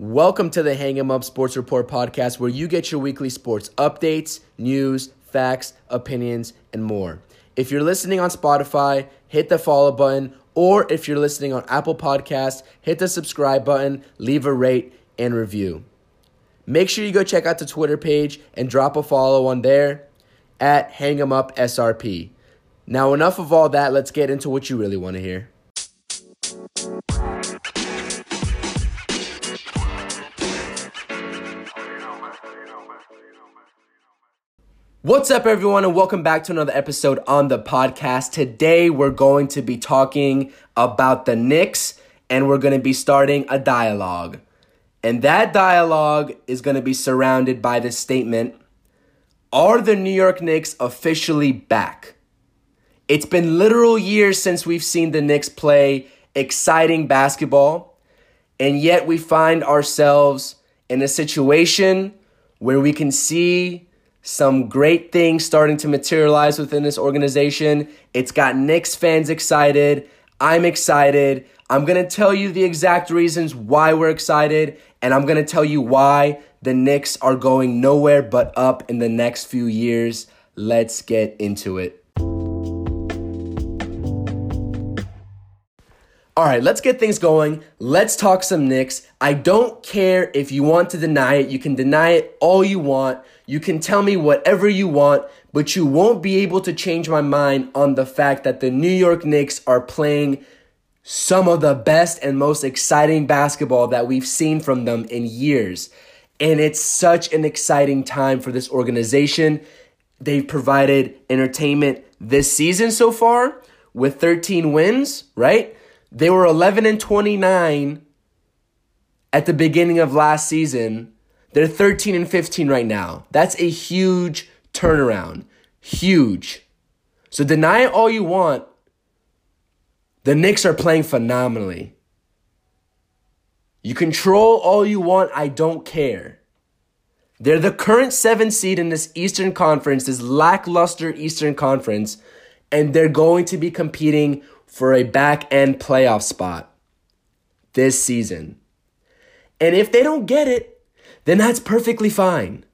Welcome to the Hang 'em Up Sports Report podcast, where you get your weekly sports updates, news, facts, opinions, and more. If you're listening on Spotify, hit the follow button, or if you're listening on Apple Podcasts, hit the subscribe button, leave a rate, and review. Make sure you go check out the Twitter page and drop a follow on there at Hang 'em Up SRP. Now, enough of all that, let's get into what you really want to hear. What's up, everyone, and welcome back to another episode on the podcast. Today, we're going to be talking about the Knicks, and we're going to be starting a dialogue. And that dialogue is going to be surrounded by this statement Are the New York Knicks officially back? It's been literal years since we've seen the Knicks play exciting basketball, and yet we find ourselves in a situation where we can see some great things starting to materialize within this organization. It's got Knicks fans excited. I'm excited. I'm going to tell you the exact reasons why we're excited, and I'm going to tell you why the Knicks are going nowhere but up in the next few years. Let's get into it. All right, let's get things going. Let's talk some Knicks. I don't care if you want to deny it. You can deny it all you want. You can tell me whatever you want, but you won't be able to change my mind on the fact that the New York Knicks are playing some of the best and most exciting basketball that we've seen from them in years. And it's such an exciting time for this organization. They've provided entertainment this season so far with 13 wins, right? They were 11 and 29 at the beginning of last season. They're 13 and 15 right now. That's a huge turnaround. Huge. So deny it all you want. The Knicks are playing phenomenally. You control all you want. I don't care. They're the current seven seed in this Eastern Conference, this lackluster Eastern Conference, and they're going to be competing for a back end playoff spot this season. And if they don't get it, then that's perfectly fine.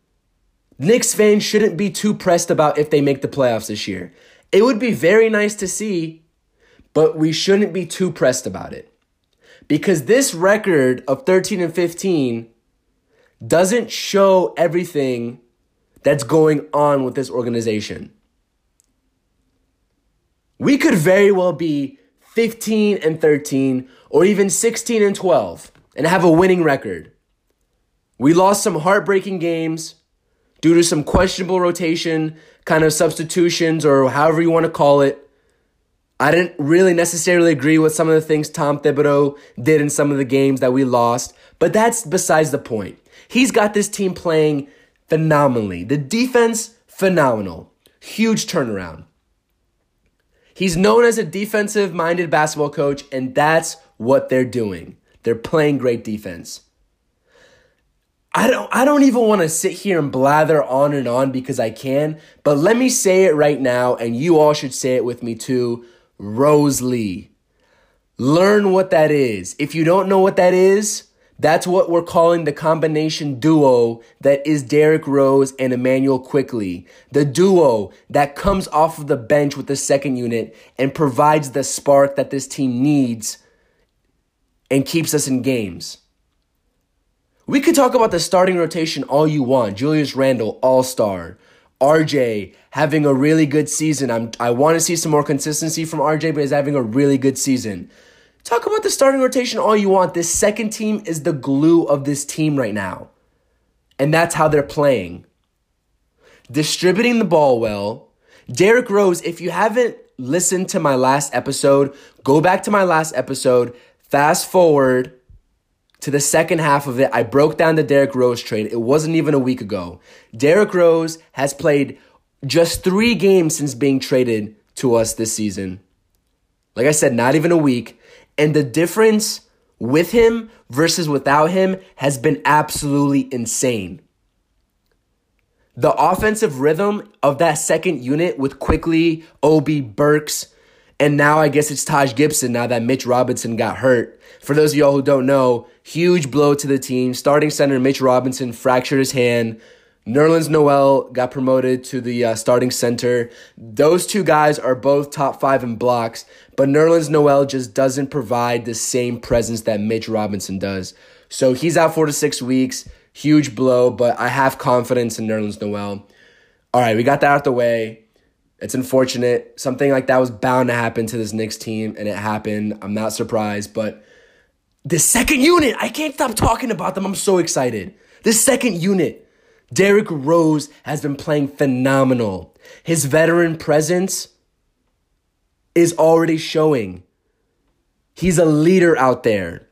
Knicks fans shouldn't be too pressed about if they make the playoffs this year. It would be very nice to see, but we shouldn't be too pressed about it. Because this record of 13 and 15 doesn't show everything that's going on with this organization. We could very well be 15 and 13 or even 16 and 12 and have a winning record. We lost some heartbreaking games due to some questionable rotation, kind of substitutions, or however you want to call it. I didn't really necessarily agree with some of the things Tom Thibodeau did in some of the games that we lost, but that's besides the point. He's got this team playing phenomenally. The defense, phenomenal. Huge turnaround. He's known as a defensive minded basketball coach, and that's what they're doing. They're playing great defense. I don't I don't even want to sit here and blather on and on because I can, but let me say it right now and you all should say it with me too. Rose Lee. Learn what that is. If you don't know what that is, that's what we're calling the combination duo that is Derrick Rose and Emmanuel Quickley. The duo that comes off of the bench with the second unit and provides the spark that this team needs and keeps us in games. We could talk about the starting rotation all you want. Julius Randle, all star. RJ having a really good season. I'm, I want to see some more consistency from RJ, but he's having a really good season. Talk about the starting rotation all you want. This second team is the glue of this team right now. And that's how they're playing. Distributing the ball well. Derrick Rose, if you haven't listened to my last episode, go back to my last episode, fast forward to the second half of it. I broke down the Derrick Rose trade. It wasn't even a week ago. Derrick Rose has played just three games since being traded to us this season. Like I said, not even a week. And the difference with him versus without him has been absolutely insane. The offensive rhythm of that second unit with Quickley, Obi, Burks, and now I guess it's Taj Gibson now that Mitch Robinson got hurt. For those of y'all who don't know, Huge blow to the team. Starting center Mitch Robinson fractured his hand. Nerlens Noel got promoted to the uh, starting center. Those two guys are both top five in blocks, but Nerlens Noel just doesn't provide the same presence that Mitch Robinson does. So he's out four to six weeks. Huge blow, but I have confidence in Nerlens Noel. All right, we got that out the way. It's unfortunate. Something like that was bound to happen to this Knicks team, and it happened. I'm not surprised, but the second unit, I can't stop talking about them. I'm so excited. The second unit Derrick Rose has been playing phenomenal. His veteran presence is already showing. He's a leader out there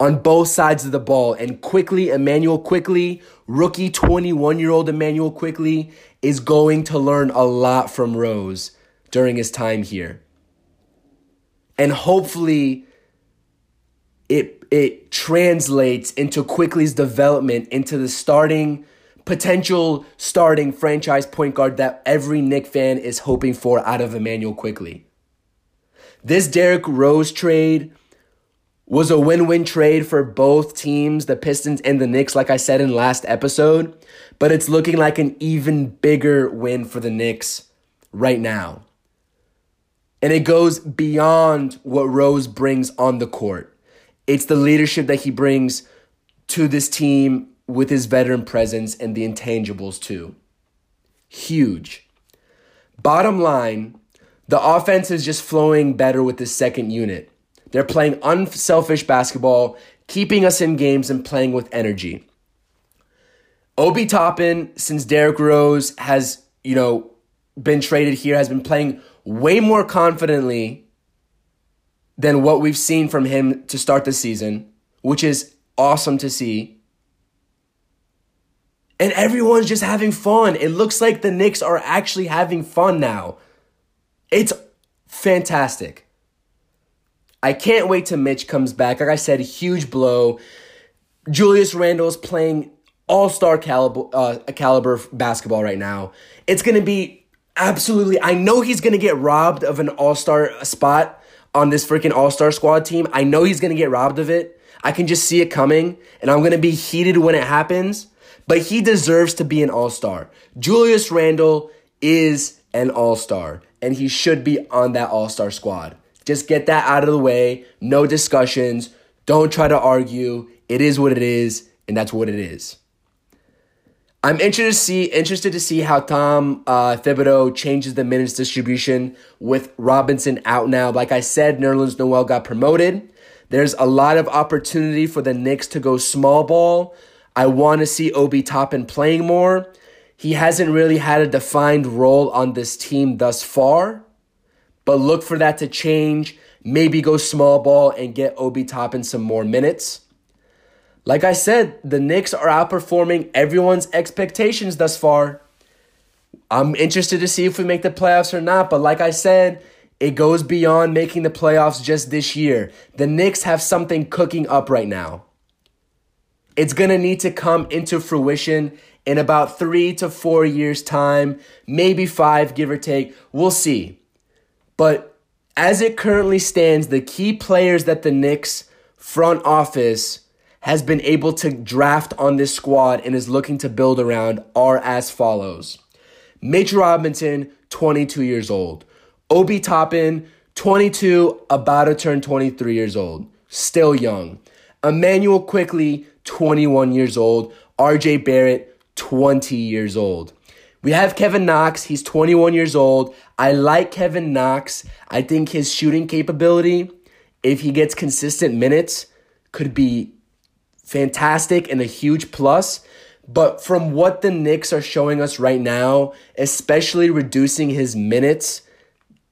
on both sides of the ball. And Quickley, Emmanuel Quickley, rookie 21 year old Emmanuel Quickley, is going to learn a lot from Rose during his time here. And hopefully, it, it translates into Quickley's development into the starting potential starting franchise point guard that every Knick fan is hoping for out of Emmanuel Quickley. This Derrick Rose trade was a win-win trade for both teams, the Pistons and the Knicks, like I said in last episode, but it's looking like an even bigger win for the Knicks right now. And it goes beyond what Rose brings on the court. It's the leadership that he brings to this team with his veteran presence and the intangibles too. Huge. Bottom line, the offense is just flowing better with the second unit. They're playing unselfish basketball, keeping us in games and playing with energy. Obi Toppin, since Derrick Rose has, you know, been traded here, has been playing way more confidently than what we've seen from him to start the season, which is awesome to see and everyone's just having fun. It looks like the Knicks are actually having fun now. It's fantastic. I can't wait till Mitch comes back. Like I said, huge blow. Julius Randle's playing all-star caliber uh, caliber basketball right now. It's going to be absolutely I know he's going to get robbed of an all-star spot on this freaking all-star squad team. I know he's going to get robbed of it. I can just see it coming and I'm going to be heated when it happens but he deserves to be an all star. Julius Randle is an all star, and he should be on that all star squad. Just get that out of the way. No discussions. Don't try to argue. It is what it is, and that's what it is. I'm interested to see interested to see how Tom uh, Thibodeau changes the minutes distribution with Robinson out now. Like I said, Nerlens Noel got promoted. There's a lot of opportunity for the Knicks to go small ball I want to see Obi Toppin playing more. He hasn't really had a defined role on this team thus far, but look for that to change. Maybe go small ball and get Obi Toppin some more minutes. Like I said, the Knicks are outperforming everyone's expectations thus far. I'm interested to see if we make the playoffs or not, but like I said, it goes beyond making the playoffs just this year. The Knicks have something cooking up right now. It's going to need to come into fruition in about three to four years' time, maybe five, give or take. We'll see. But as it currently stands, the key players that the Knicks front office has been able to draft on this squad and is looking to build around are as follows Mitch Robinson, 22 years old. Obi Toppin, 22, about to turn 23 years old. Still young. Emmanuel Quickley, 21 years old. RJ Barrett, 20 years old. We have Kevin Knox. He's 21 years old. I like Kevin Knox. I think his shooting capability, if he gets consistent minutes, could be fantastic and a huge plus. But from what the Knicks are showing us right now, especially reducing his minutes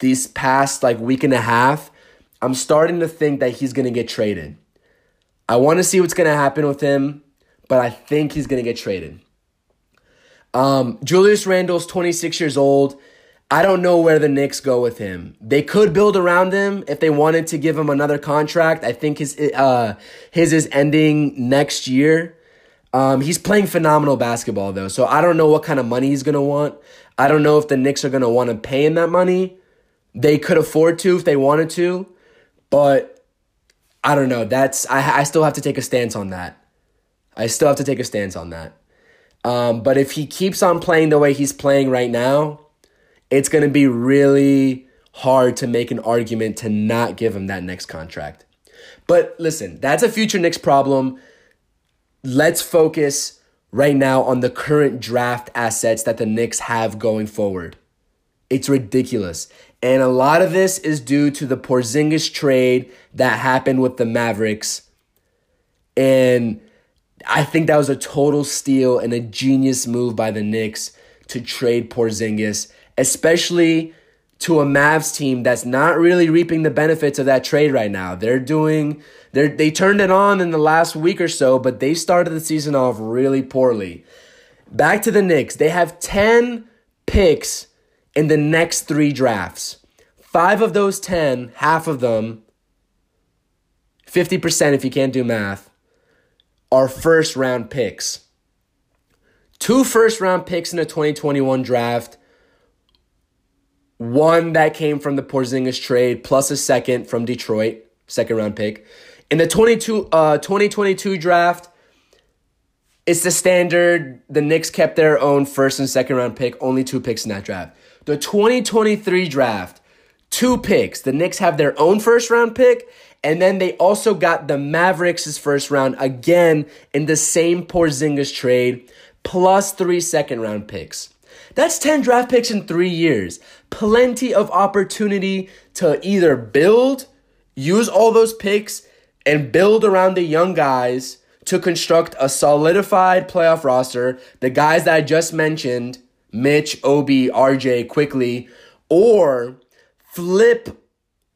these past like week and a half, I'm starting to think that he's going to get traded. I want to see what's going to happen with him, but I think he's going to get traded. Um, Julius Randle's 26 years old. I don't know where the Knicks go with him. They could build around him if they wanted to give him another contract. I think his uh, his is ending next year. Um, he's playing phenomenal basketball though, so I don't know what kind of money he's gonna want. I don't know if the Knicks are gonna want to pay him that money. They could afford to if they wanted to, but I don't know. That's I I still have to take a stance on that. I still have to take a stance on that. Um, but if he keeps on playing the way he's playing right now, it's going to be really hard to make an argument to not give him that next contract. But listen, that's a future Knicks problem. Let's focus right now on the current draft assets that the Knicks have going forward. It's ridiculous. And a lot of this is due to the Porzingis trade that happened with the Mavericks. And I think that was a total steal and a genius move by the Knicks to trade Porzingis, especially to a Mavs team that's not really reaping the benefits of that trade right now. They're doing they they turned it on in the last week or so, but they started the season off really poorly. Back to the Knicks. They have 10 picks in the next 3 drafts. 5 of those 10, half of them 50% if you can't do math are first round picks. Two first round picks in the 2021 draft. One that came from the Porzingis trade, plus a second from Detroit, second round pick. In the 22, uh, 2022 draft, it's the standard. The Knicks kept their own first and second round pick, only two picks in that draft. The 2023 draft, two picks. The Knicks have their own first round pick and then they also got the Mavericks' first round again in the same Porzingis trade, plus three second round picks. That's 10 draft picks in three years. Plenty of opportunity to either build, use all those picks, and build around the young guys to construct a solidified playoff roster. The guys that I just mentioned, Mitch, Obi, RJ, Quickley, or flip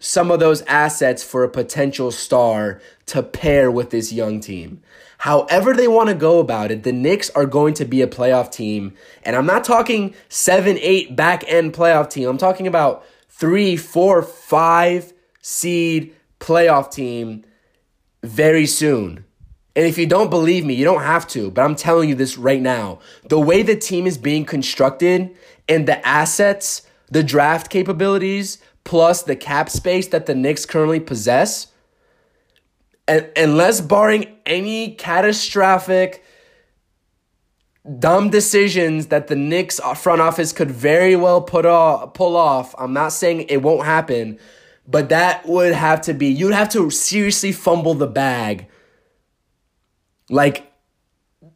some of those assets for a potential star to pair with this young team. However, they want to go about it, the Knicks are going to be a playoff team. And I'm not talking seven, eight back end playoff team. I'm talking about three, four, five seed playoff team very soon. And if you don't believe me, you don't have to, but I'm telling you this right now. The way the team is being constructed and the assets, the draft capabilities, plus the cap space that the Knicks currently possess, and unless barring any catastrophic dumb decisions that the Knicks front office could very well put off, pull off, I'm not saying it won't happen, but that would have to be you'd have to seriously fumble the bag. Like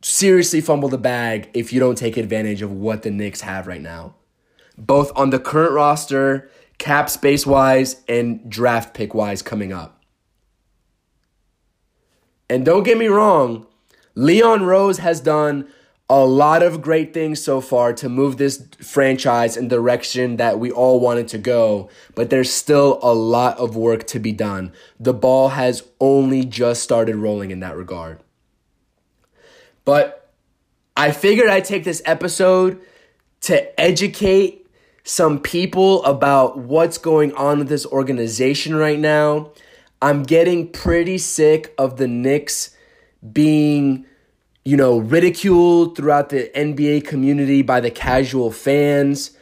seriously fumble the bag if you don't take advantage of what the Knicks have right now. Both on the current roster cap space wise and draft pick wise coming up. And don't get me wrong, Leon Rose has done a lot of great things so far to move this franchise in direction that we all wanted to go, but there's still a lot of work to be done. The ball has only just started rolling in that regard. But I figured I'd take this episode to educate some people about what's going on with this organization right now. I'm getting pretty sick of the Knicks being, you know, ridiculed throughout the NBA community by the casual fans.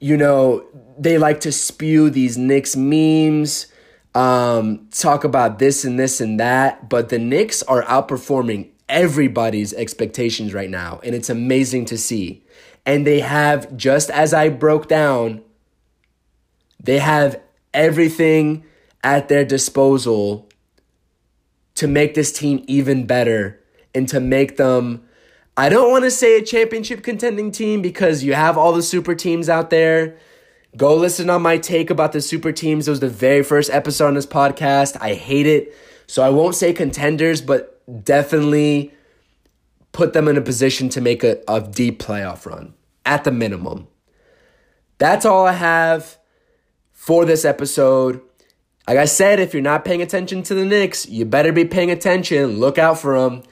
You know, they like to spew these Knicks memes, um, talk about this and this and that, but the Knicks are outperforming everybody's expectations right now, and it's amazing to see and they have, just as I broke down, they have everything at their disposal to make this team even better and to make them. I don't want to say a championship contending team because you have all the super teams out there. Go listen on my take about the super teams. It was the very first episode on this podcast. I hate it. So I won't say contenders, but definitely put them in a position to make a, a deep playoff run at the minimum. That's all I have for this episode. Like I said, if you're not paying attention to the Knicks, you better be paying attention. Look out for them.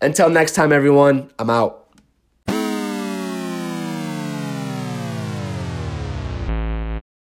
Until next time, everyone, I'm out.